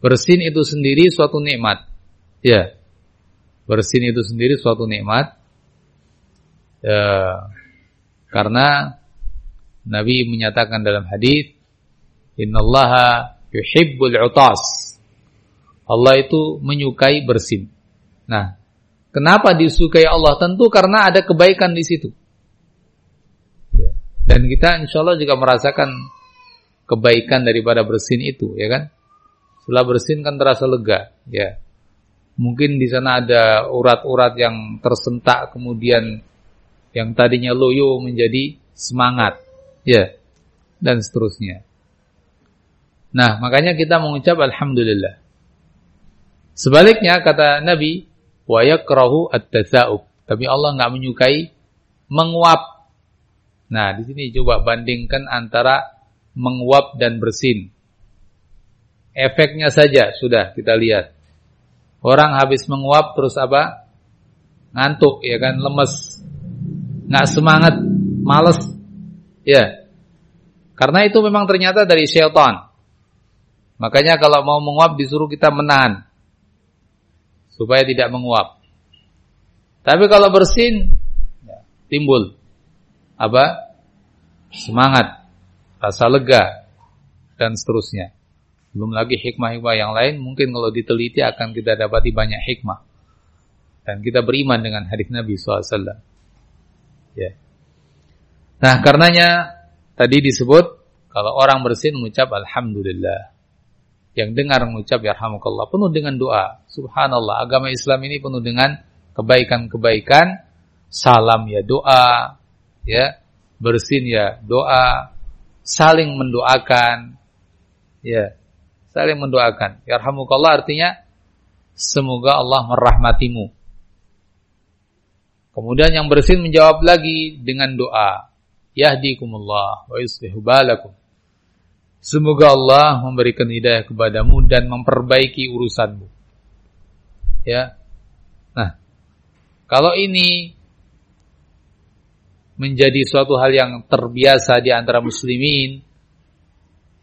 Bersin itu sendiri suatu nikmat. Ya. Bersin itu sendiri suatu nikmat. Ya. Karena Nabi menyatakan dalam hadis, "Innallaha yuhibbul utas." Allah itu menyukai bersin. Nah, kenapa disukai Allah? Tentu karena ada kebaikan di situ. Ya. Dan kita insya Allah juga merasakan kebaikan daripada bersin itu, ya kan? Setelah bersin kan terasa lega, ya. Mungkin di sana ada urat-urat yang tersentak kemudian yang tadinya loyo menjadi semangat, ya. Dan seterusnya. Nah, makanya kita mengucap alhamdulillah. Sebaliknya kata Nabi, wa yakrahu at-tasa'ub. Tapi Allah nggak menyukai menguap. Nah, di sini coba bandingkan antara menguap dan bersin. Efeknya saja sudah kita lihat. Orang habis menguap terus apa? Ngantuk ya kan, lemes. Nggak semangat, males. Ya. Karena itu memang ternyata dari syaitan. Makanya kalau mau menguap disuruh kita menahan. Supaya tidak menguap. Tapi kalau bersin, ya, timbul. Apa? Semangat. Rasa lega. Dan seterusnya. Belum lagi hikmah-hikmah yang lain mungkin kalau diteliti akan kita dapati banyak hikmah. Dan kita beriman dengan hadis Nabi SAW. Ya. Nah karenanya tadi disebut kalau orang bersin mengucap Alhamdulillah. Yang dengar mengucap Yarhamukallah. Penuh dengan doa. Subhanallah. Agama Islam ini penuh dengan kebaikan-kebaikan. Salam ya doa. ya Bersin ya doa. Saling mendoakan. Ya saling mendoakan. Yarhamukallah artinya semoga Allah merahmatimu. Kemudian yang bersin menjawab lagi dengan doa. Yahdikumullah wa yuslihu balakum. Semoga Allah memberikan hidayah kepadamu dan memperbaiki urusanmu. Ya. Nah, kalau ini menjadi suatu hal yang terbiasa di antara muslimin,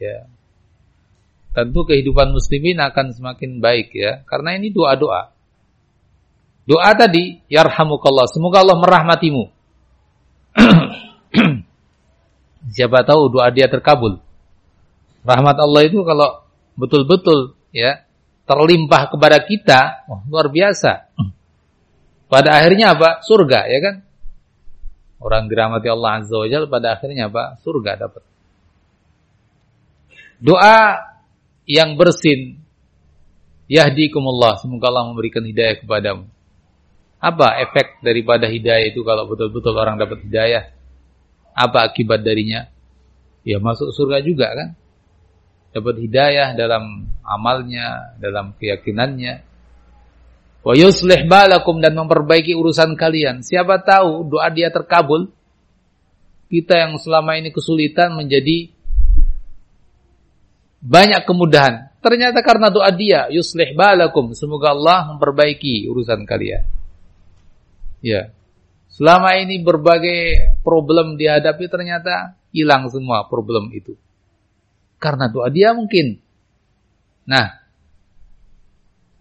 ya, tentu kehidupan muslimin akan semakin baik ya. Karena ini doa-doa. Doa tadi, yarhamukallah, semoga Allah merahmatimu. Siapa tahu doa dia terkabul. Rahmat Allah itu kalau betul-betul ya terlimpah kepada kita, wah, luar biasa. Pada akhirnya apa? Surga, ya kan? Orang dirahmati Allah Azza wa Jalla pada akhirnya apa? Surga dapat. Doa yang bersin. Yahdikumullah. Semoga Allah memberikan hidayah kepadamu. Apa efek daripada hidayah itu kalau betul-betul orang dapat hidayah? Apa akibat darinya? ya masuk surga juga kan. Dapat hidayah dalam amalnya, dalam keyakinannya. Wa yuslih balakum dan memperbaiki urusan kalian. Siapa tahu doa dia terkabul. Kita yang selama ini kesulitan menjadi banyak kemudahan. Ternyata karena doa dia, yuslih balakum. Semoga Allah memperbaiki urusan kalian. Ya. Selama ini berbagai problem dihadapi ternyata hilang semua problem itu. Karena doa dia mungkin. Nah,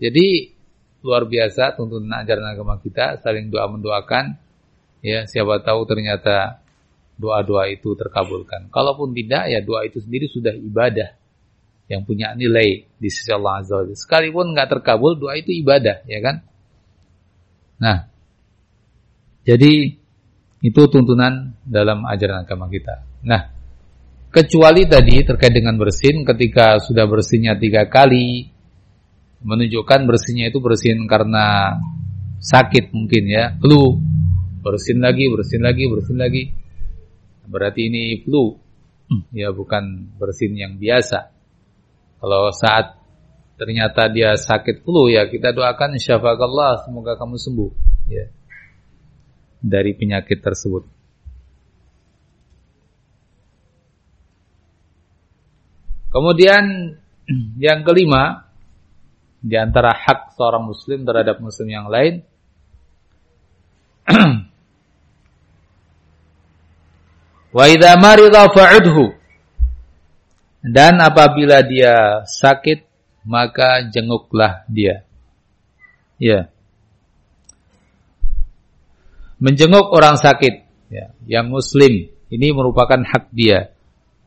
jadi luar biasa tuntunan ajaran agama kita saling doa mendoakan. Ya, siapa tahu ternyata doa-doa itu terkabulkan. Kalaupun tidak, ya doa itu sendiri sudah ibadah yang punya nilai di sisi Allah Azza wa Sekalipun nggak terkabul, doa itu ibadah, ya kan? Nah, jadi itu tuntunan dalam ajaran agama kita. Nah, Kecuali tadi terkait dengan bersin, ketika sudah bersihnya tiga kali, menunjukkan bersihnya itu bersin karena sakit mungkin ya, flu, bersin lagi, bersin lagi, bersin lagi. Berarti ini flu, ya bukan bersin yang biasa. Kalau saat ternyata dia sakit flu ya kita doakan syafakallah semoga kamu sembuh ya dari penyakit tersebut. Kemudian yang kelima di antara hak seorang muslim terhadap muslim yang lain Wa idza marida dan apabila dia sakit maka jenguklah dia. Ya. Menjenguk orang sakit ya, yang muslim ini merupakan hak dia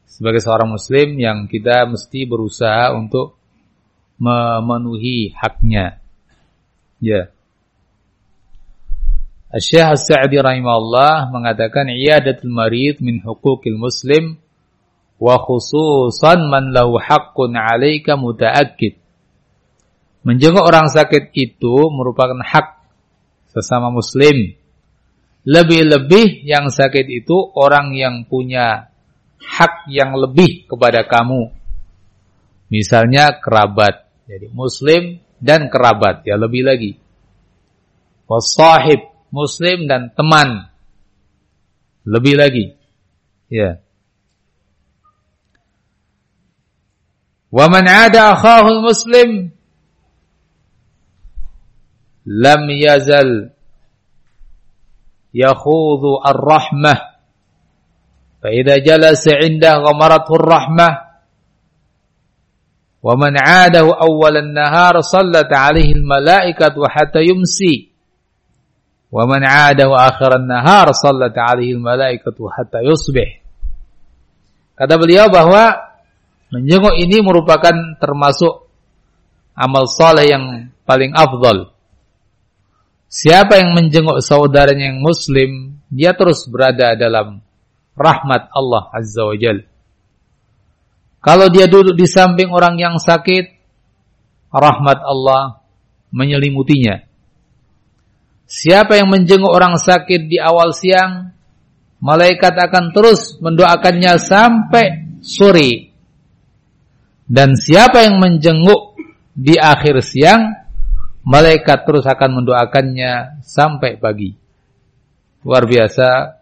sebagai seorang muslim yang kita mesti berusaha untuk memenuhi haknya. Ya. Syekh As-Sa'di rahimahullah mengatakan iyadatul marid min huquqil muslim wa khususan man lahu haqqun 'alaika muta'akkid. Menjenguk orang sakit itu merupakan hak sesama muslim. Lebih-lebih yang sakit itu orang yang punya hak yang lebih kepada kamu. Misalnya kerabat. Jadi muslim dan kerabat. Ya lebih lagi. Wasahib. Muslim dan teman. Lebih lagi. Ya. Wa man 'ada akhahu muslim lam yazal yakhudhu ar-rahmah. Fa idza jalasa 'inda ghamarathu ar-rahmah wa man 'adahu awwal an-nahar sallat 'alaihi al-malaikatu hatta yumsi. Wa man 'adahu akhir an-nahar sallat 'alaihi al-malaikatu hatta yusbih. Kata beliau bahwa menjenguk ini merupakan termasuk amal saleh yang paling afdal. Siapa yang menjenguk saudaranya yang muslim, dia terus berada dalam rahmat Allah Azza wa Jal. Kalau dia duduk di samping orang yang sakit, rahmat Allah menyelimutinya. Siapa yang menjenguk orang sakit di awal siang, malaikat akan terus mendoakannya sampai sore. Dan siapa yang menjenguk di akhir siang, malaikat terus akan mendoakannya sampai pagi. Luar biasa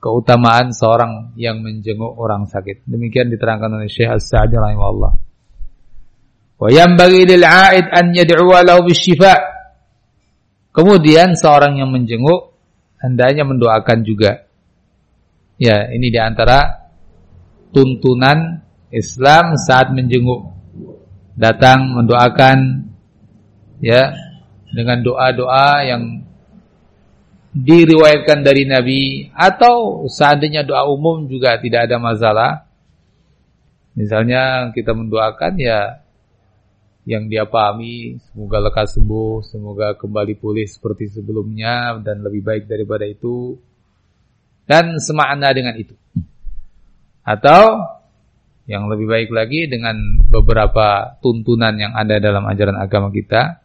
keutamaan seorang yang menjenguk orang sakit. Demikian diterangkan oleh Syekh As-Sa'di rahimahullah. Wa yanbaghi lil 'aid an yad'uwa lahu bisyifa. Kemudian seorang yang menjenguk hendaknya mendoakan juga. Ya, ini di antara tuntunan Islam saat menjenguk. Datang mendoakan ya dengan doa-doa yang diriwayatkan dari Nabi atau seandainya doa umum juga tidak ada masalah. Misalnya kita mendoakan ya yang dia pahami semoga lekas sembuh, semoga kembali pulih seperti sebelumnya dan lebih baik daripada itu dan semakna dengan itu. Atau yang lebih baik lagi dengan beberapa tuntunan yang ada dalam ajaran agama kita.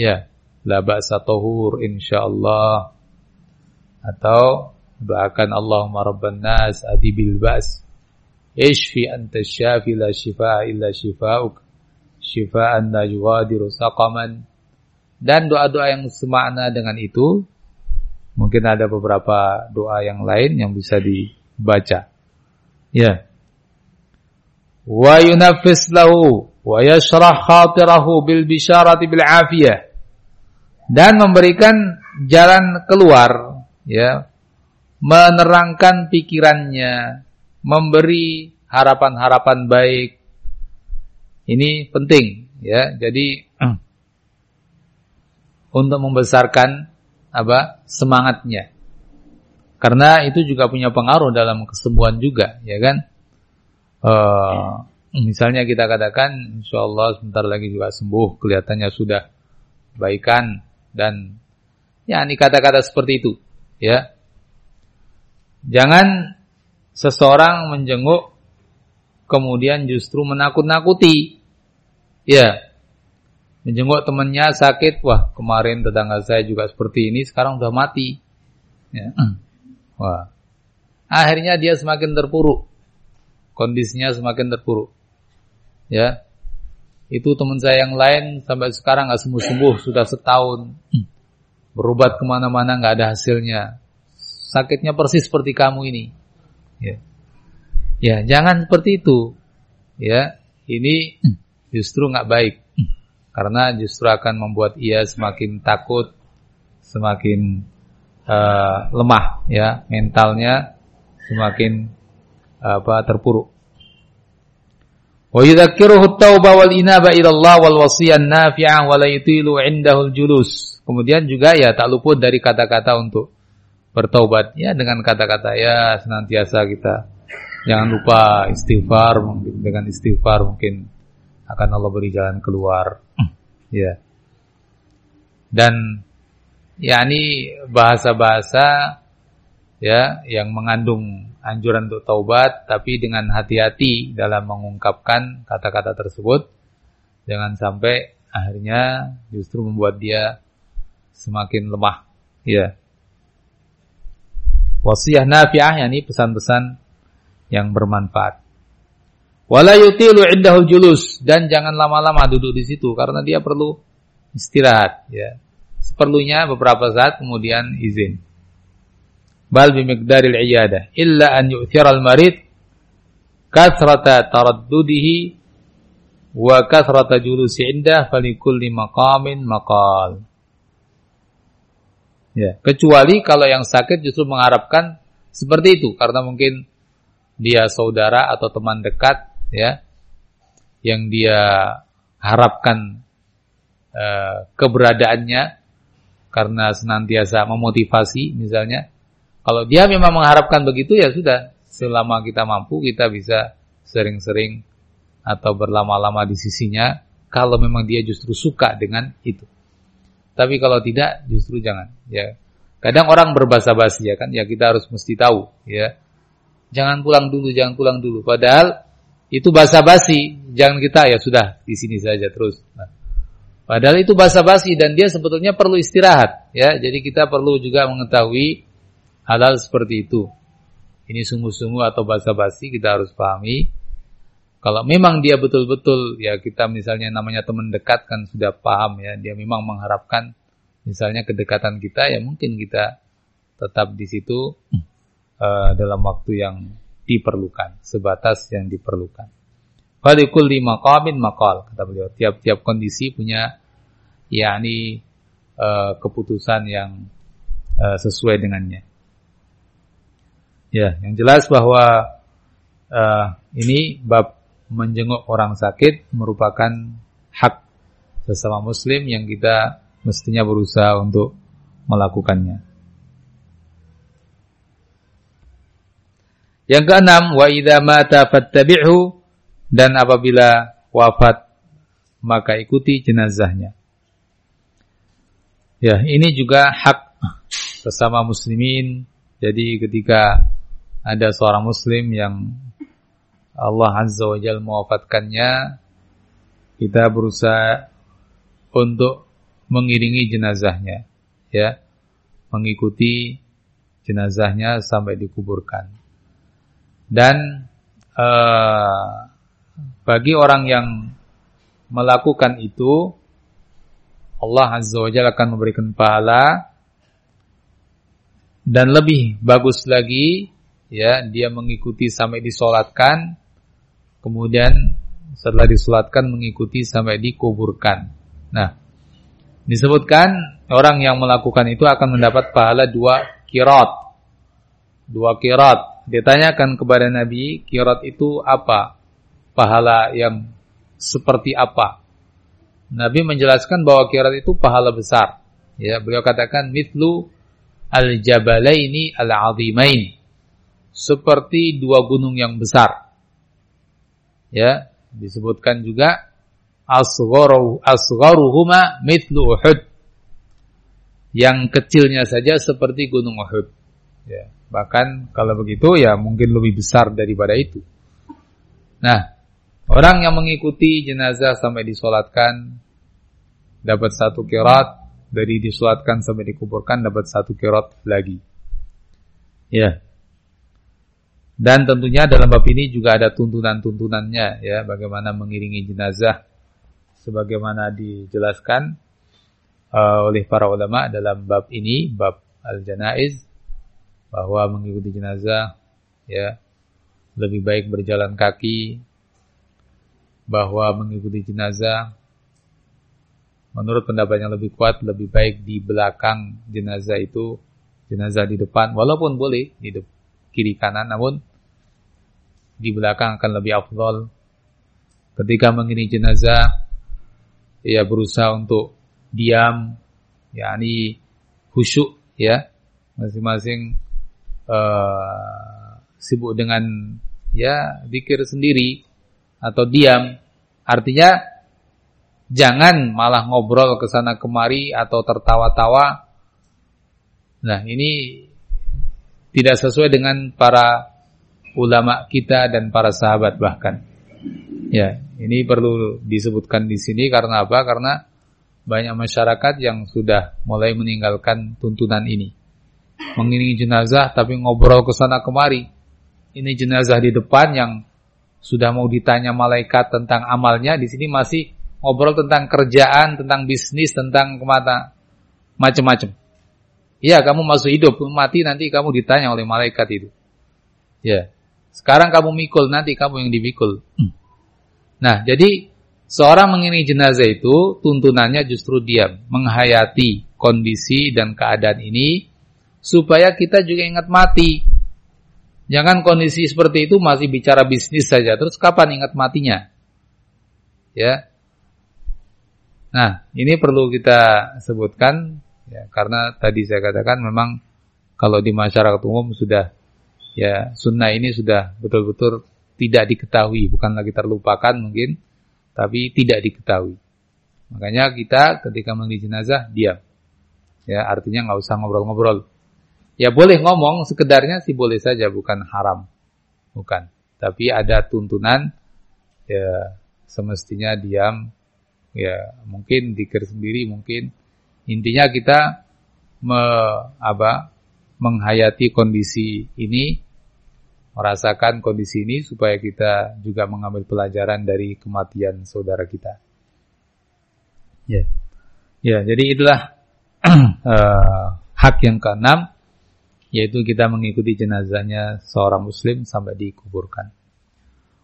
Ya, la ba'sa tahur insyaallah. Atau doakan Allahumma rabban nas adibil ba's ishfi anta syafi la shifa illa shifa'uk. Shifa'an la yughadiru saqaman. Dan doa-doa yang semakna dengan itu mungkin ada beberapa doa yang lain yang bisa dibaca. Ya. Wa yunaffis lahu wa yashrah khatirahu bil bisharati bil afiyah dan memberikan jalan keluar ya menerangkan pikirannya memberi harapan-harapan baik. Ini penting ya. Jadi untuk membesarkan apa semangatnya. Karena itu juga punya pengaruh dalam kesembuhan juga ya kan? Uh, misalnya kita katakan insyaallah sebentar lagi juga sembuh kelihatannya sudah baikan dan ya ini kata-kata seperti itu ya. Jangan seseorang menjenguk kemudian justru menakut-nakuti ya. Menjenguk temannya sakit wah kemarin tetangga saya juga seperti ini sekarang sudah mati. Ya. wah. Akhirnya dia semakin terpuruk. Kondisinya semakin terpuruk. Ya itu teman saya yang lain sampai sekarang nggak sembuh-sembuh sudah setahun. Berobat ke mana-mana nggak ada hasilnya. Sakitnya persis seperti kamu ini. Ya, ya jangan seperti itu. Ya, ini justru nggak baik. Karena justru akan membuat ia semakin takut, semakin uh, lemah, ya mentalnya semakin apa terpuruk. Wa yudzakiruhu at-taubah wal inaba Kemudian juga ya tak luput dari kata-kata untuk bertaubat. Ya dengan kata-kata ya senantiasa kita jangan lupa istighfar mungkin dengan istighfar mungkin akan Allah beri jalan keluar. Ya. Dan ya ini bahasa-bahasa ya yang mengandung anjuran untuk taubat tapi dengan hati-hati dalam mengungkapkan kata-kata tersebut. Jangan sampai akhirnya justru membuat dia semakin lemah. Ya wasiah nafi'ah yakni pesan-pesan yang bermanfaat. Wala yutilu indahul julus dan jangan lama-lama duduk di situ karena dia perlu istirahat ya. Seperlunya beberapa saat kemudian izin bal bimiqdaril iyadah illa an yu'thiral marid kathrata taraddudihi wa kathrata julusi indah falikulli maqamin maqal ya kecuali kalau yang sakit justru mengharapkan seperti itu karena mungkin dia saudara atau teman dekat ya yang dia harapkan uh, keberadaannya karena senantiasa memotivasi misalnya kalau dia memang mengharapkan begitu ya sudah, selama kita mampu kita bisa sering-sering atau berlama-lama di sisinya kalau memang dia justru suka dengan itu. Tapi kalau tidak justru jangan ya. Kadang orang berbahasa basi ya kan, ya kita harus mesti tahu ya. Jangan pulang dulu, jangan pulang dulu. Padahal itu bahasa basi, jangan kita ya sudah di sini saja terus. Nah, padahal itu bahasa basi dan dia sebetulnya perlu istirahat ya. Jadi kita perlu juga mengetahui halal seperti itu. Ini sungguh-sungguh atau basa-basi kita harus pahami. Kalau memang dia betul-betul ya kita misalnya namanya teman dekat kan sudah paham ya dia memang mengharapkan misalnya kedekatan kita ya mungkin kita tetap di situ uh, dalam waktu yang diperlukan sebatas yang diperlukan. Falikul lima maqamin maqal kata beliau tiap-tiap kondisi punya yakni uh, keputusan yang uh, sesuai dengannya. Ya, yang jelas bahwa uh, ini bab menjenguk orang sakit merupakan hak sesama muslim yang kita mestinya berusaha untuk melakukannya. Yang keenam, wa idza mata dan apabila wafat maka ikuti jenazahnya. Ya, ini juga hak sesama muslimin. Jadi ketika ada seorang muslim yang Allah Azza wa Jalla mewafatkannya, kita berusaha untuk mengiringi jenazahnya, ya, mengikuti jenazahnya sampai dikuburkan. Dan uh, bagi orang yang melakukan itu, Allah Azza wa Jalla akan memberikan pahala. Dan lebih bagus lagi ya dia mengikuti sampai disolatkan. Kemudian setelah disolatkan mengikuti sampai dikuburkan. Nah disebutkan orang yang melakukan itu akan mendapat pahala dua kirat dua kirat ditanyakan kepada Nabi kirat itu apa? Pahala yang seperti apa? Nabi menjelaskan bahwa kirat itu pahala besar. Ya beliau katakan mitlu al-jabalaini al-azimain. Seperti dua gunung yang besar. Ya, disebutkan juga asgharu asgharuhuma mithlu Uhud. Yang kecilnya saja seperti gunung Uhud. Ya, bahkan kalau begitu ya mungkin lebih besar daripada itu. Nah, orang yang mengikuti jenazah sampai disolatkan dapat satu kirat dari disolatkan sampai dikuburkan dapat satu kirot lagi. Ya. Dan tentunya dalam bab ini juga ada tuntunan-tuntunannya ya, bagaimana mengiringi jenazah sebagaimana dijelaskan uh, oleh para ulama dalam bab ini, bab al-janaiz bahwa mengikuti jenazah ya lebih baik berjalan kaki bahwa mengikuti jenazah menurut pendapat yang lebih kuat lebih baik di belakang jenazah itu jenazah di depan walaupun boleh di kiri kanan namun di belakang akan lebih afdol. Ketika mengiringi jenazah ya berusaha untuk diam yakni khusyuk ya. Masing-masing uh, sibuk dengan ya zikir sendiri atau diam. Artinya Jangan malah ngobrol ke sana kemari atau tertawa-tawa. Nah, ini tidak sesuai dengan para ulama kita dan para sahabat bahkan. Ya, ini perlu disebutkan di sini karena apa? Karena banyak masyarakat yang sudah mulai meninggalkan tuntunan ini. Mengiringi jenazah tapi ngobrol ke sana kemari. Ini jenazah di depan yang sudah mau ditanya malaikat tentang amalnya, di sini masih ngobrol tentang kerjaan, tentang bisnis, tentang kemata macam-macam. Iya, kamu masuk hidup, mati nanti kamu ditanya oleh malaikat itu. Ya. Sekarang kamu mikul, nanti kamu yang dimikul. Nah, jadi seorang mengiringi jenazah itu tuntunannya justru diam, menghayati kondisi dan keadaan ini supaya kita juga ingat mati. Jangan kondisi seperti itu masih bicara bisnis saja, terus kapan ingat matinya? Ya, Nah, ini perlu kita sebutkan ya karena tadi saya katakan memang kalau di masyarakat umum sudah ya sunnah ini sudah betul-betul tidak diketahui, bukan lagi terlupakan mungkin, tapi tidak diketahui. Makanya kita ketika mandi jenazah diam. Ya, artinya nggak usah ngobrol-ngobrol. Ya boleh ngomong sekedarnya sih boleh saja, bukan haram. Bukan. Tapi ada tuntunan ya semestinya diam ya mungkin dikir sendiri mungkin intinya kita me, apa, menghayati kondisi ini merasakan kondisi ini supaya kita juga mengambil pelajaran dari kematian saudara kita ya ya jadi itulah uh, hak yang keenam yaitu kita mengikuti jenazahnya seorang muslim sampai dikuburkan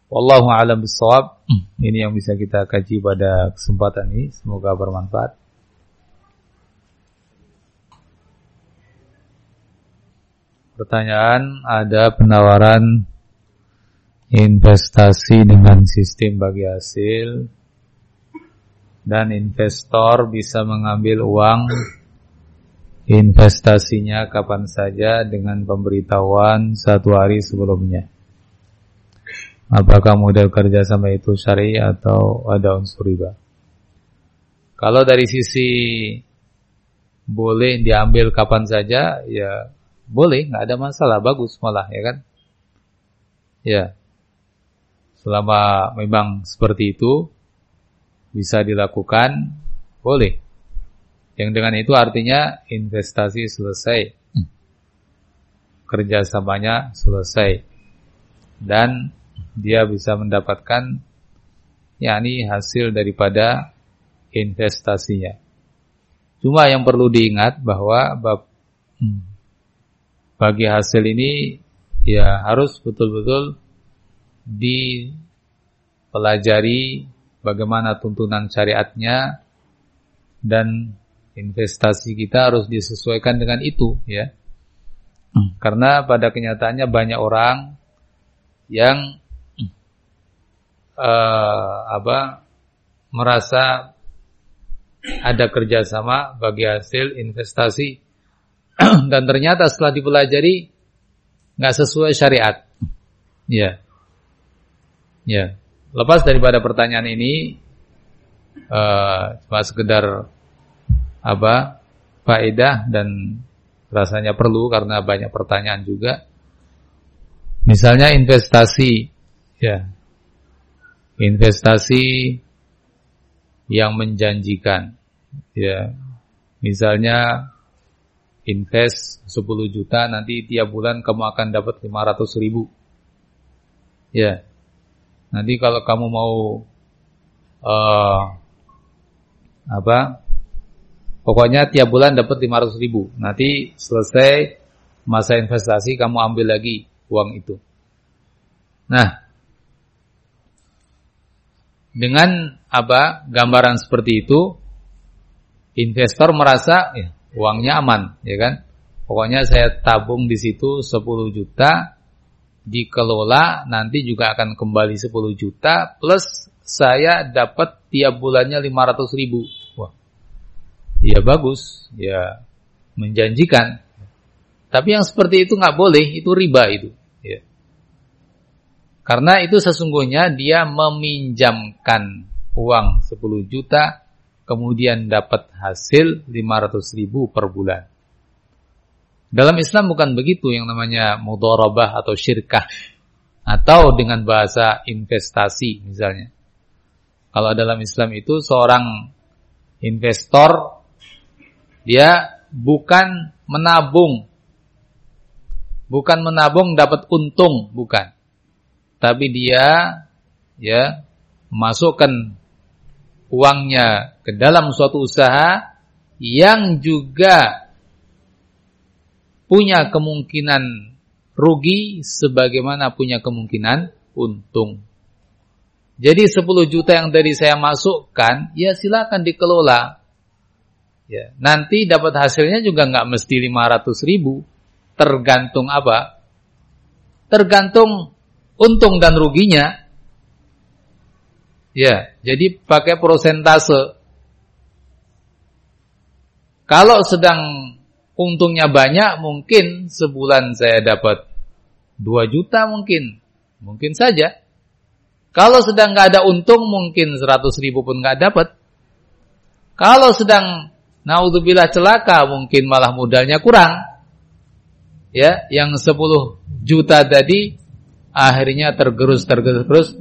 Wallahu a'lam bissawab. Ini yang bisa kita kaji pada kesempatan ini. Semoga bermanfaat. Pertanyaan, ada penawaran investasi dengan sistem bagi hasil dan investor bisa mengambil uang investasinya kapan saja dengan pemberitahuan satu hari sebelumnya. Apakah model kerja sama itu syari atau ada unsur riba? Kalau dari sisi boleh diambil kapan saja, ya boleh, nggak ada masalah, bagus malah, ya kan? Ya, selama memang seperti itu bisa dilakukan, boleh. Yang dengan itu artinya investasi selesai. kerjasamanya selesai dan dia bisa mendapatkan yakni hasil daripada investasinya. Cuma yang perlu diingat bahwa bab, hmm, bagi hasil ini ya harus betul-betul dipelajari bagaimana tuntunan syariatnya dan investasi kita harus disesuaikan dengan itu ya. Hmm. Karena pada kenyataannya banyak orang yang uh, apa merasa ada kerjasama bagi hasil investasi dan ternyata setelah dipelajari nggak sesuai syariat. Ya, ya. Lepas daripada pertanyaan ini, uh, cuma sekedar apa faedah dan rasanya perlu karena banyak pertanyaan juga. Misalnya investasi, ya, investasi yang menjanjikan. Ya. Misalnya invest 10 juta nanti tiap bulan kamu akan dapat 500 ribu. Ya. Nanti kalau kamu mau uh, apa? Pokoknya tiap bulan dapat 500 ribu. Nanti selesai masa investasi kamu ambil lagi uang itu. Nah, dengan apa gambaran seperti itu, investor merasa ya, uangnya aman, ya kan? Pokoknya saya tabung di situ 10 juta, dikelola nanti juga akan kembali 10 juta plus saya dapat tiap bulannya 500 ribu. Wah, ya bagus, ya menjanjikan. Tapi yang seperti itu nggak boleh, itu riba itu. Karena itu sesungguhnya dia meminjamkan uang 10 juta, kemudian dapat hasil 500 ribu per bulan. Dalam Islam bukan begitu yang namanya mudharabah atau syirkah. Atau dengan bahasa investasi misalnya. Kalau dalam Islam itu seorang investor, dia bukan menabung. Bukan menabung dapat untung, bukan tapi dia ya masukkan uangnya ke dalam suatu usaha yang juga punya kemungkinan rugi sebagaimana punya kemungkinan untung. Jadi 10 juta yang tadi saya masukkan, ya silakan dikelola. Ya, nanti dapat hasilnya juga nggak mesti 500 ribu. Tergantung apa? Tergantung untung dan ruginya. Ya, jadi pakai prosentase. Kalau sedang untungnya banyak, mungkin sebulan saya dapat 2 juta mungkin. Mungkin saja. Kalau sedang nggak ada untung, mungkin 100 ribu pun nggak dapat. Kalau sedang naudzubillah celaka, mungkin malah modalnya kurang. Ya, yang 10 juta tadi akhirnya tergerus tergerus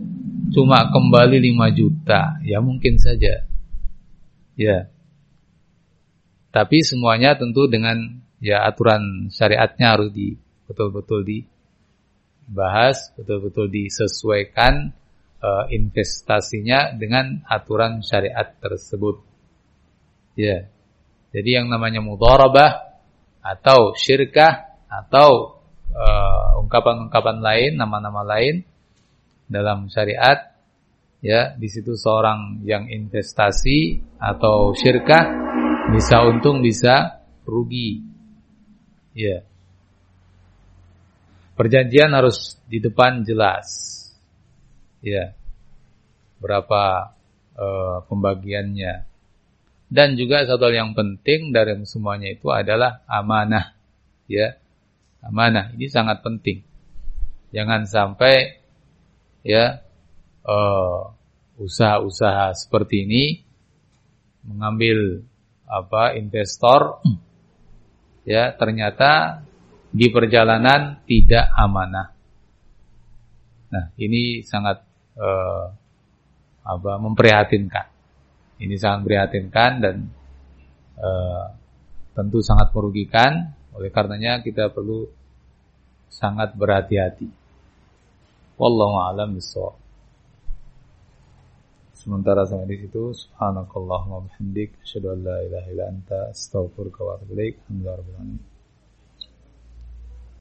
cuma kembali 5 juta. Ya mungkin saja. Ya. Tapi semuanya tentu dengan ya aturan syariatnya harus di betul-betul dibahas betul-betul disesuaikan uh, investasinya dengan aturan syariat tersebut. Ya. Jadi yang namanya mudharabah atau syirkah atau Eh, ungkapan-ungkapan uh, lain, nama-nama lain dalam syariat ya di situ seorang yang investasi atau syirkah bisa untung bisa rugi. Ya. Perjanjian harus di depan jelas. Ya. Berapa uh, pembagiannya. Dan juga satu hal yang penting dari semuanya itu adalah amanah. Ya. Amanah. Ini sangat penting. Jangan sampai ya eh, usaha-usaha seperti ini mengambil apa investor ya ternyata di perjalanan tidak amanah. Nah, ini sangat uh, apa memprihatinkan. Ini sangat memprihatinkan dan uh, tentu sangat merugikan oleh karenanya kita perlu sangat berhati-hati. Wallahu a'lam bishawab. Sementara sampai di situ, subhanakallahumma bihamdik, asyhadu an la ilaha illa anta, astaghfiruka wa atubu ilaik. Alhamdulillah